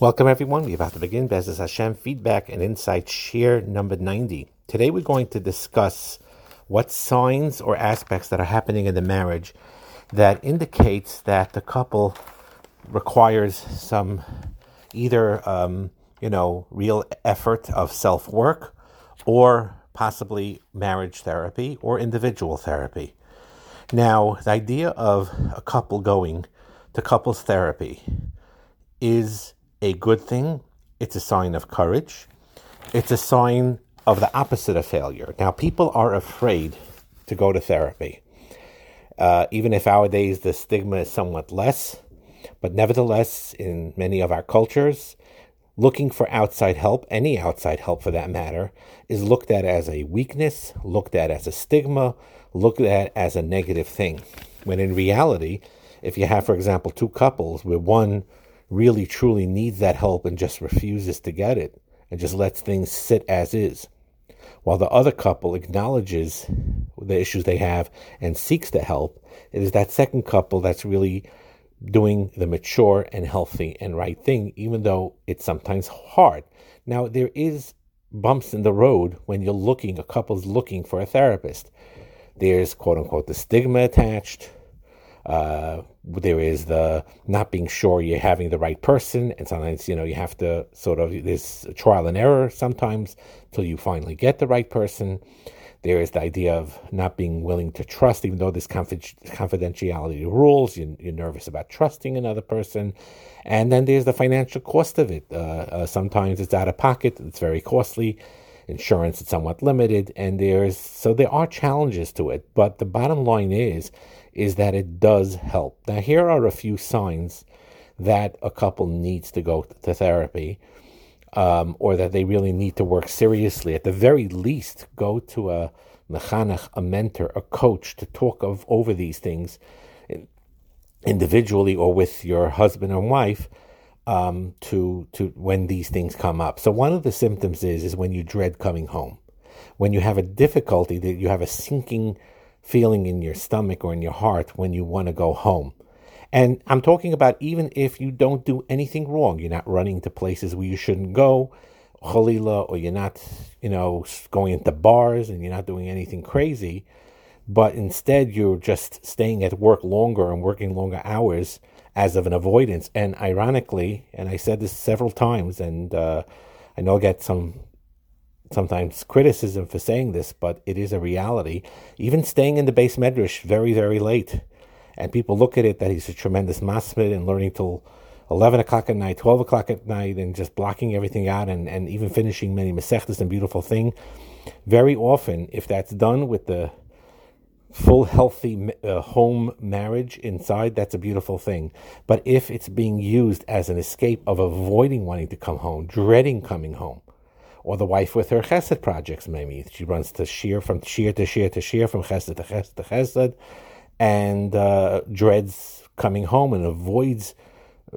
Welcome, everyone. We're about to begin B'ezras Hashem feedback and insight share number 90. Today, we're going to discuss what signs or aspects that are happening in the marriage that indicates that the couple requires some either, um, you know, real effort of self work or possibly marriage therapy or individual therapy. Now, the idea of a couple going to couples therapy is a good thing. It's a sign of courage. It's a sign of the opposite of failure. Now, people are afraid to go to therapy. Uh, even if nowadays the stigma is somewhat less, but nevertheless, in many of our cultures, looking for outside help, any outside help for that matter, is looked at as a weakness, looked at as a stigma, looked at as a negative thing. When in reality, if you have, for example, two couples where one really truly needs that help and just refuses to get it and just lets things sit as is, while the other couple acknowledges the issues they have and seeks the help, it is that second couple that's really doing the mature and healthy and right thing, even though it's sometimes hard. Now, there is bumps in the road when you're looking, a couple's looking for a therapist. There's quote unquote the stigma attached. Uh, there is the not being sure you're having the right person, and sometimes you know you have to sort of there's trial and error sometimes till you finally get the right person. There is the idea of not being willing to trust, even though there's confidentiality rules. You, are nervous about trusting another person. And then there's the financial cost of it. Uh, uh, sometimes it's out of pocket, it's very costly. Insurance is somewhat limited. And there's, so there are challenges to it. But the bottom line is, is that it does help. Now, here are a few signs that a couple needs to go to therapy um, or that they really need to work seriously. At the very least, go to a mechanech, a mentor, a coach to talk of over these things individually or with your husband and wife um, to to when these things come up. So one of the symptoms is is when you dread coming home, when you have a difficulty that you have a sinking feeling in your stomach or in your heart when you want to go home. And I'm talking about even if you don't do anything wrong, you're not running to places where you shouldn't go, chalila, or you're not, you know, going into bars and you're not doing anything crazy, but instead you're just staying at work longer and working longer hours as of an avoidance. And ironically, and I said this several times, and uh, I know I get some sometimes criticism for saying this, but it is a reality. Even staying in the beis medrash very, very late and people look at it that he's a tremendous masmid and learning till 11 o'clock at night, 12 o'clock at night, and just blocking everything out and, and even finishing many masechtas and beautiful thing. Very often, if that's done with the full healthy uh, home marriage inside, that's a beautiful thing. But if it's being used as an escape of avoiding wanting to come home, dreading coming home, or the wife with her chesed projects, maybe she runs to shiur from shiur to shiur to shiur, from chesed to chesed to chesed, and uh, dreads coming home and avoids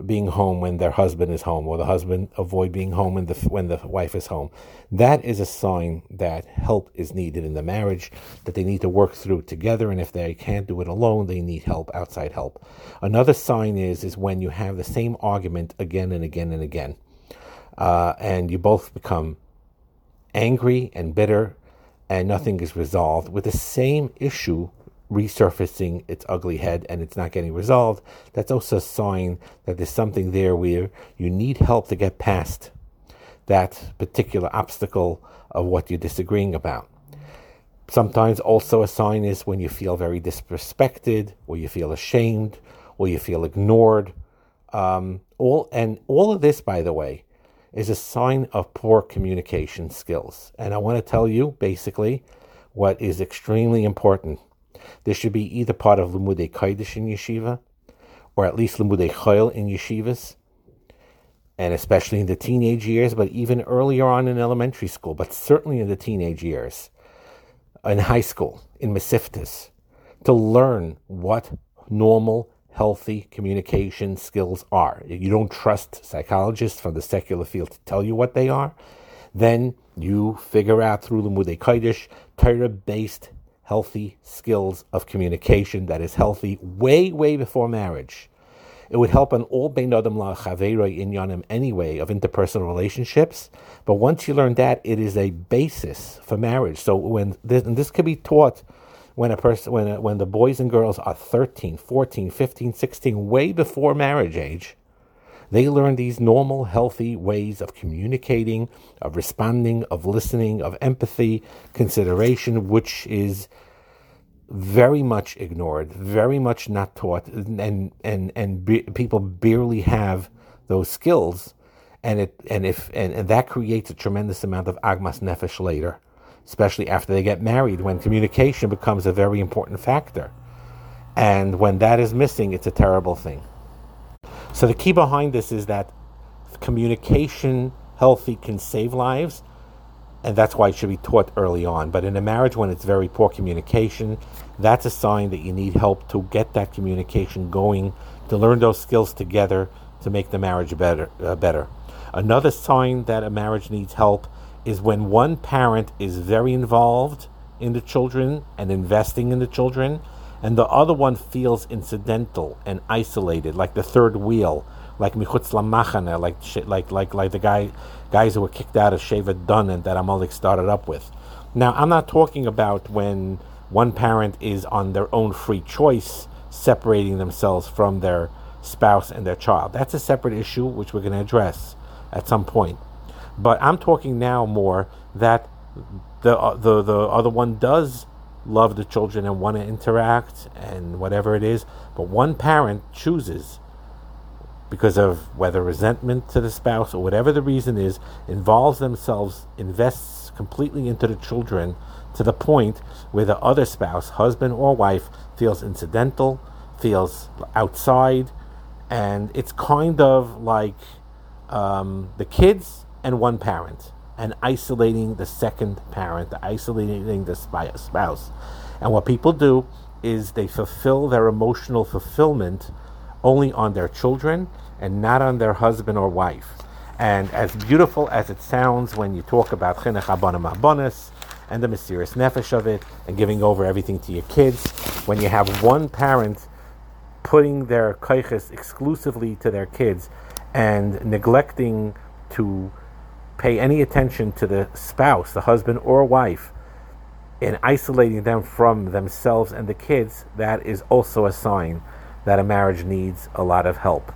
being home when their husband is home, or the husband avoid being home when the when the wife is home. That is a sign that help is needed in the marriage, that they need to work through together, and if they can't do it alone, they need help, outside help. Another sign is is when you have the same argument again and again and again, uh, and you both become angry and bitter, and nothing is resolved with the same issue resurfacing its ugly head and it's not getting resolved, that's also a sign that there's something there where you need help to get past that particular obstacle of what you're disagreeing about. Sometimes also a sign is when you feel very disrespected, or you feel ashamed, or you feel ignored. Um, all and all of this, by the way, is a sign of poor communication skills. And I want to tell you basically what is extremely important this should be either part of Limudei Kodesh in yeshiva, or at least Limudei Chayil in yeshivas, and especially in the teenage years, but even earlier on in elementary school, but certainly in the teenage years, in high school, in Mesiftas, to learn what normal, healthy communication skills are. If you don't trust psychologists from the secular field to tell you what they are, then you figure out through Limudei Kodesh, Torah-based healthy skills of communication that is healthy way, way before marriage. It would help on all Bein Adam La Chaveroi Inyanim anyway of interpersonal relationships. But once you learn that, it is a basis for marriage. So when this, and this could be taught when a person when when the boys and girls are 13, 14, 15, 16, way before marriage age, they learn these normal, healthy ways of communicating, of responding, of listening, of empathy, consideration, which is very much ignored, very much not taught, and and and be, people barely have those skills, and it and if and, and that creates a tremendous amount of agmas nefesh later, especially after they get married, when communication becomes a very important factor, and when that is missing, it's a terrible thing. So the key behind this is that communication healthy can save lives and that's why it should be taught early on. But in a marriage, when it's very poor communication, that's a sign that you need help to get that communication going, to learn those skills together to make the marriage better. Uh, better. Another sign that a marriage needs help is when one parent is very involved in the children and investing in the children, and the other one feels incidental and isolated, like the third wheel, like michutz lamachane, like like like like the guy guys who were kicked out of shevet Dan and that Amalek started up with. Now, I'm not talking about when one parent is on their own free choice separating themselves from their spouse and their child. That's a separate issue which we're going to address at some point. But I'm talking now more that the uh, the the other one does love the children and want to interact and whatever it is, but one parent chooses because of whether resentment to the spouse or whatever the reason is, involves themselves, invests completely into the children to the point where the other spouse, husband or wife, feels incidental, feels outside, and it's kind of like um, the kids and one parent, and isolating the second parent, isolating the spouse. And what people do is they fulfill their emotional fulfillment only on their children and not on their husband or wife. And as beautiful as it sounds when you talk about chinuch abanim abonis and the mesirus nefesh of it and giving over everything to your kids, when you have one parent putting their kaiches exclusively to their kids and neglecting to pay any attention to the spouse, the husband or wife, in isolating them from themselves and the kids, that is also a sign that a marriage needs a lot of help.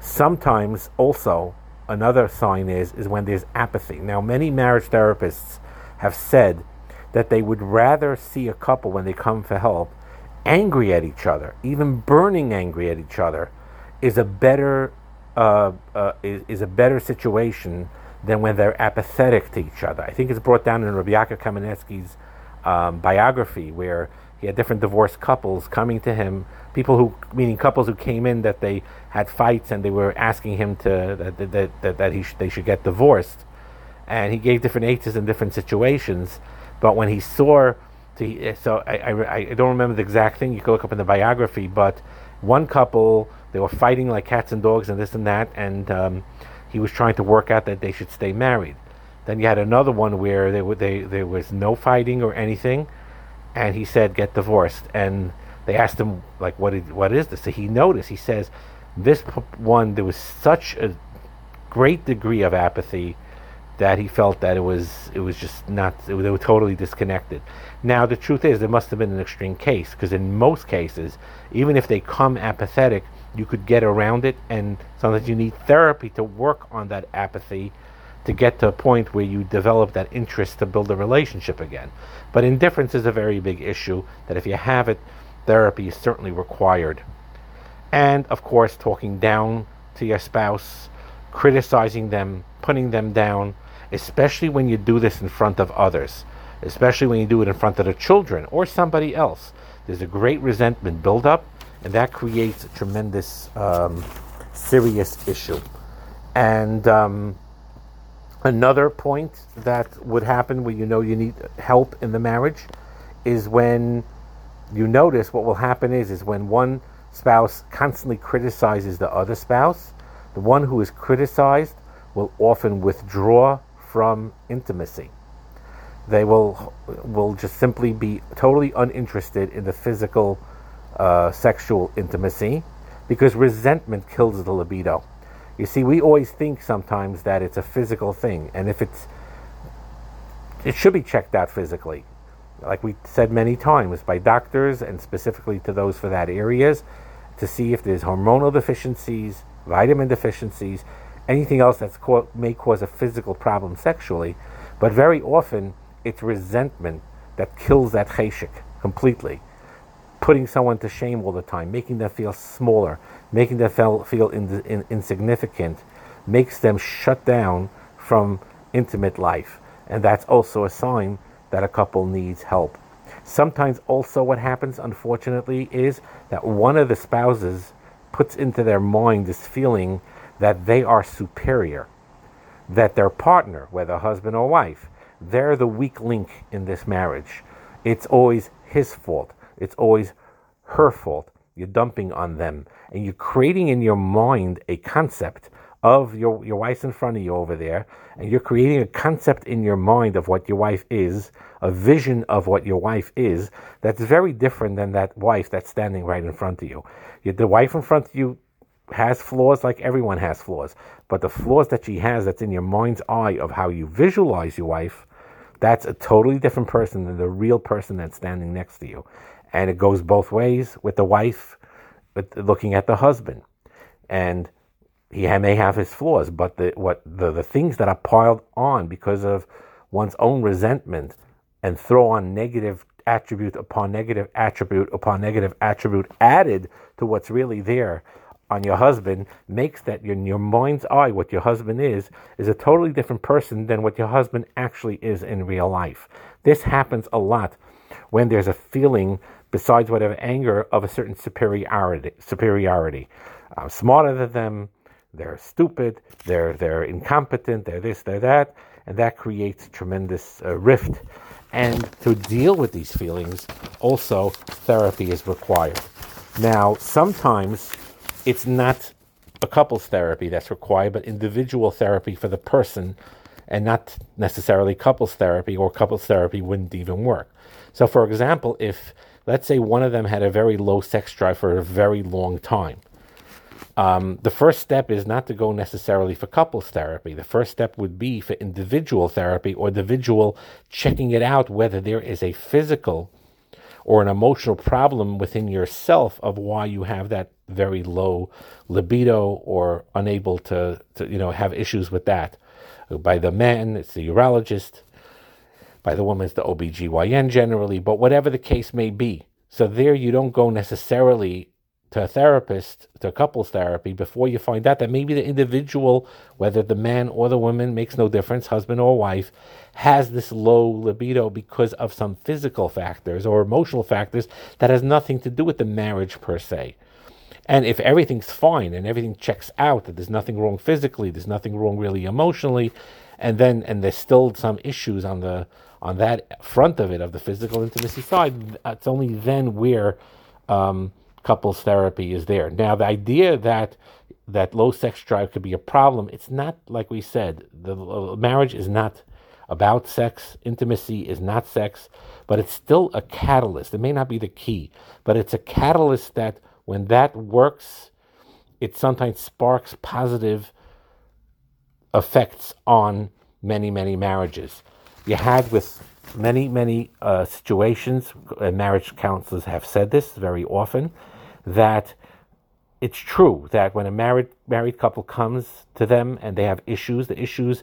Sometimes also another sign is is when there's apathy. Now many marriage therapists have said that they would rather see a couple when they come for help angry at each other, even burning angry at each other, is a better uh, uh, is, is, a better situation than when they're apathetic to each other. I think it's brought down in Rabbi Yaakov Kamenetsky's um, biography where he had different divorced couples coming to him, people who, meaning couples who came in that they had fights and they were asking him to that that that, that he sh- they should get divorced, and he gave different answers in different situations. But when he saw, to, so I, I, I don't remember the exact thing. You can look up in the biography, but one couple they were fighting like cats and dogs and this and that, and um, he was trying to work out that they should stay married. Then you had another one where they, they, there was no fighting or anything, and he said, "Get divorced." And they asked him, like, "What is, what is this?" So he noticed. He says, "This one, there was such a great degree of apathy." that he felt that it was it was just not it, they were totally disconnected. Now the truth is there must have been an extreme case because in most cases, even if they come apathetic, you could get around it, and sometimes you need therapy to work on that apathy to get to a point where you develop that interest to build a relationship again. But indifference is a very big issue that if you have it, therapy is certainly required. And of course, talking down to your spouse, criticizing them, putting them down, especially when you do this in front of others, especially when you do it in front of the children or somebody else. There's a great resentment build up, and that creates a tremendous um, serious issue. And um, Another point that would happen when you know you need help in the marriage is when you notice what will happen is is when one spouse constantly criticizes the other spouse, the one who is criticized will often withdraw from intimacy. They will will just simply be totally uninterested in the physical uh, sexual intimacy because resentment kills the libido. You see, we always think sometimes that it's a physical thing, and if it's, it should be checked out physically, like we said many times by doctors and specifically to those for that areas, to see if there's hormonal deficiencies, vitamin deficiencies, anything else that's that may cause a physical problem sexually. But very often, it's resentment that kills that cheshik completely. Putting someone to shame all the time, making them feel smaller, making them feel, feel in, in, insignificant, makes them shut down from intimate life. And that's also a sign that a couple needs help. Sometimes, also, what happens, unfortunately, is that one of the spouses puts into their mind this feeling that they are superior, that their partner, whether husband or wife, they're the weak link in this marriage. It's always his fault. It's always her fault. You're dumping on them. And you're creating in your mind a concept of your, your wife's in front of you over there. And you're creating a concept in your mind of what your wife is, a vision of what your wife is, that's very different than that wife that's standing right in front of you. The wife in front of you has flaws like everyone has flaws. But the flaws that she has that's in your mind's eye of how you visualize your wife, that's a totally different person than the real person that's standing next to you. And it goes both ways with the wife with looking at the husband. And he may have his flaws, but the what the, the things that are piled on because of one's own resentment and throw on negative attribute upon negative attribute upon negative attribute added to what's really there on your husband makes that in your mind's eye what your husband is is a totally different person than what your husband actually is in real life. This happens a lot when there's a feeling besides whatever anger of a certain superiority. Superiority. I'm smarter than them. They're stupid. They're they're incompetent. They're this. They're that, and that creates tremendous uh, rift. And to deal with these feelings, also therapy is required. Now, sometimes it's not a couples therapy that's required, but individual therapy for the person, and not necessarily couples therapy, or couples therapy wouldn't even work. So, for example, if let's say one of them had a very low sex drive for a very long time, um, the first step is not to go necessarily for couples therapy. The first step would be for individual therapy or individual checking it out whether there is a physical or an emotional problem within yourself of why you have that very low libido or unable to, to you know have issues with that. By the man, it's the urologist. By the woman's the OBGYN generally, but whatever the case may be. So there you don't go necessarily to a therapist, to a couples therapy, before you find out that maybe the individual, whether the man or the woman, makes no difference, husband or wife, has this low libido because of some physical factors or emotional factors that has nothing to do with the marriage per se. And if everything's fine and everything checks out, that there's nothing wrong physically, there's nothing wrong really emotionally, and then and there's still some issues on the on that front of it of the physical intimacy side, it's only then where um, couples therapy is there. Now, the idea that that low sex drive could be a problem, it's not like we said. The uh, marriage is not about sex. Intimacy is not sex, but it's still a catalyst. It may not be the key, but it's a catalyst that when that works, it sometimes sparks positive effects on many, many marriages. You had with many, many uh, situations, marriage counselors have said this very often, that it's true that when a married married couple comes to them and they have issues, the issues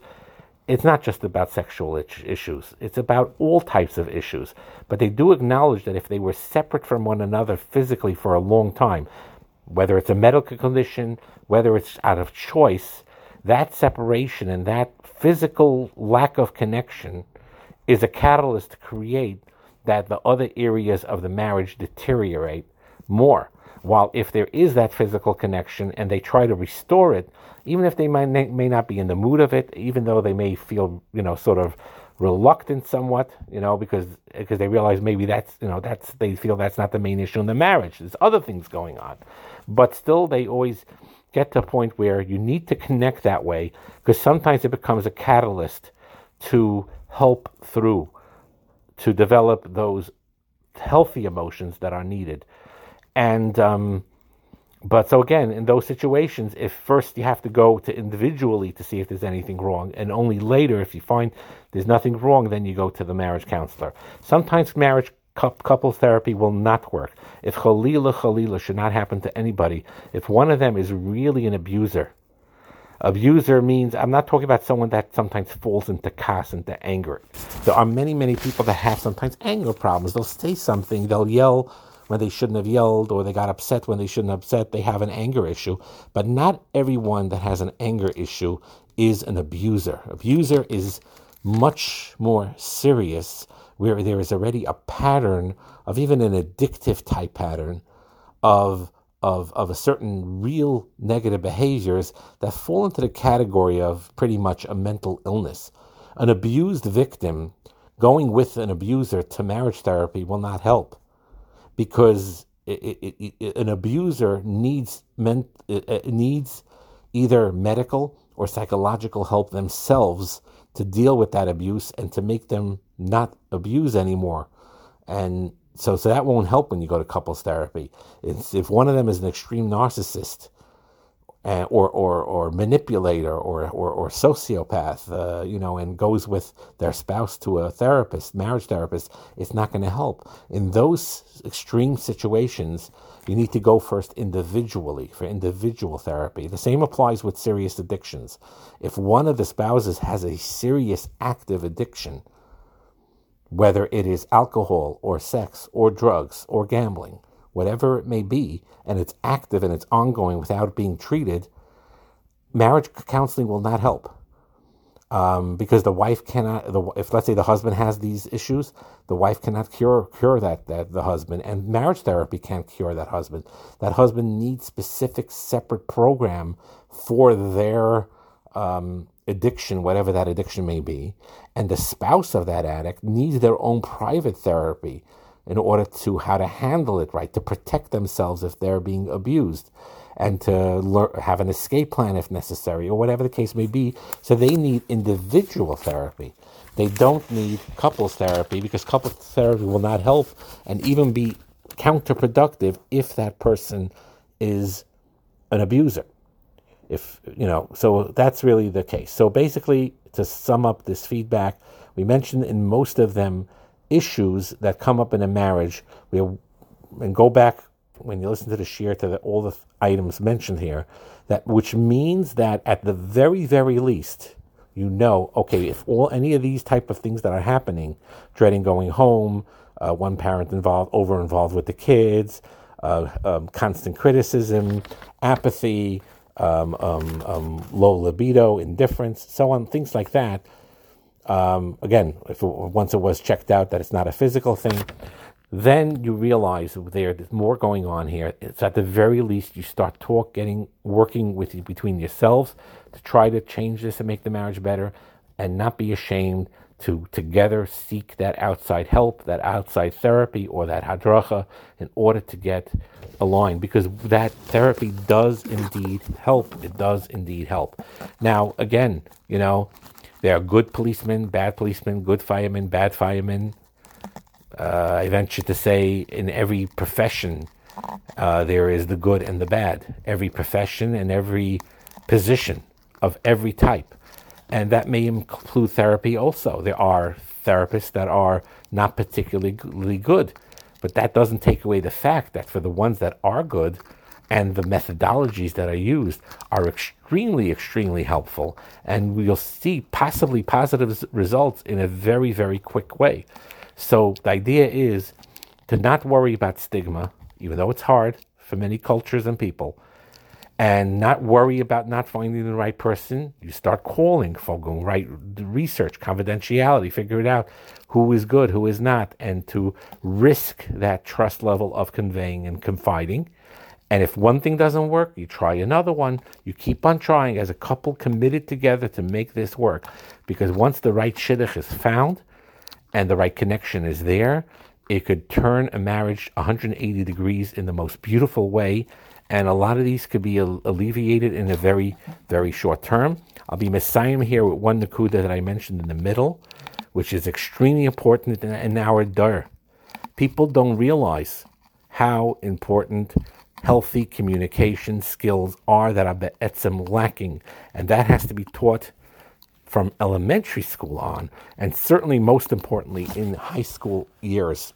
it's not just about sexual issues. It's about all types of issues. But they do acknowledge that if they were separate from one another physically for a long time, whether it's a medical condition, whether it's out of choice, that separation and that physical lack of connection is a catalyst to create that the other areas of the marriage deteriorate more. While if there is that physical connection and they try to restore it, even if they might, may not be in the mood of it, even though they may feel, you know, sort of reluctant somewhat, you know, because because they realize maybe that's, you know, that's they feel that's not the main issue in the marriage. There's other things going on, but still they always get to a point where you need to connect that way because sometimes it becomes a catalyst to help through to develop those healthy emotions that are needed and um, but so again, in those situations, if first you have to go to individually to see if there's anything wrong, and only later, if you find there's nothing wrong, then you go to the marriage counselor. Sometimes marriage couples therapy will not work. If chalila chalila should not happen to anybody, if one of them is really an abuser, abuser means I'm not talking about someone that sometimes falls into cas, into anger. There are many, many people that have sometimes anger problems. They'll say something, they'll yell when they shouldn't have yelled, or they got upset when they shouldn't have upset. They have an anger issue. But not everyone that has an anger issue is an abuser. Abuser is much more serious where there is already a pattern of even an addictive type pattern of of, of a certain real negative behaviors that fall into the category of pretty much a mental illness. An abused victim going with an abuser to marriage therapy will not help because it, it, it, an abuser needs needs either medical or psychological help themselves to deal with that abuse and to make them not abuse anymore. And so, so that won't help when you go to couples therapy. It's, if one of them is an extreme narcissist, or, or, or manipulator or, or, or sociopath, uh, you know, and goes with their spouse to a therapist, marriage therapist, it's not going to help. In those extreme situations, you need to go first individually for individual therapy. The same applies with serious addictions. If one of the spouses has a serious active addiction, whether it is alcohol or sex or drugs or gambling, whatever it may be, and it's active and it's ongoing without being treated, marriage counseling will not help. Um, because the wife cannot, the, if let's say the husband has these issues, the wife cannot cure cure that, that the husband, and marriage therapy can't cure that husband. That husband needs specific separate program for their um, addiction, whatever that addiction may be, and the spouse of that addict needs their own private therapy in order to how to handle it right, to protect themselves if they're being abused, and to learn, have an escape plan if necessary, or whatever the case may be. So they need individual therapy. They don't need couples therapy because couples therapy will not help and even be counterproductive if that person is an abuser. If you know, so that's really the case. So basically, to sum up this feedback, we mentioned in most of them issues that come up in a marriage. We and go back when you listen to the share to the, all the items mentioned here, that which means that at the very very least, you know, okay, if all any of these type of things that are happening, dreading going home, uh, one parent involved over involved with the kids, uh, um, constant criticism, apathy, um, um, um low libido, indifference, so on, things like that um, again, if it, once it was checked out that it's not a physical thing, then you realize there's more going on here. It's at the very least you start talk, getting working with between yourselves to try to change this and make the marriage better, and not be ashamed to together seek that outside help, that outside therapy, or that hadracha in order to get aligned because that therapy does indeed help. It does indeed help. Now, again, you know, there are good policemen, bad policemen, good firemen, bad firemen. Uh, I venture to say in every profession, uh, there is the good and the bad. Every profession and every position of every type. And that may include therapy also. There are therapists that are not particularly good, but that doesn't take away the fact that for the ones that are good, and the methodologies that are used are extremely, extremely helpful. And we'll see possibly positive results in a very, very quick way. So the idea is to not worry about stigma, even though it's hard for many cultures and people, and not worry about not finding the right person. You start calling, going right research, confidentiality, figure it out who is good, who is not, and to risk that trust level of conveying and confiding and if one thing doesn't work, you try another one. You keep on trying as a couple committed together to make this work. Because once the right shidduch is found and the right connection is there, it could turn a marriage 180 degrees in the most beautiful way. And a lot of these could be alleviated in a very, very short term. I'll be messiahing here with one nakuda that I mentioned in the middle, which is extremely important in our dar. People don't realize how important healthy communication skills are that are be'etzem lacking. And that has to be taught from elementary school on, and certainly most importantly in high school years,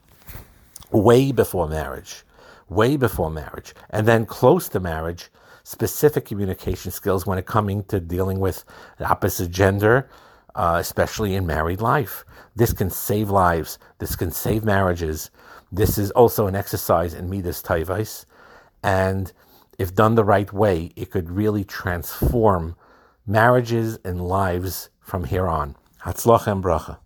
way before marriage, way before marriage, and then close to marriage, specific communication skills when it coming to dealing with the opposite gender, uh, especially in married life. This can save lives. This can save marriages. This is also an exercise in Midas Taivais. And if done the right way, it could really transform marriages and lives from here on. Hatzlach bracha.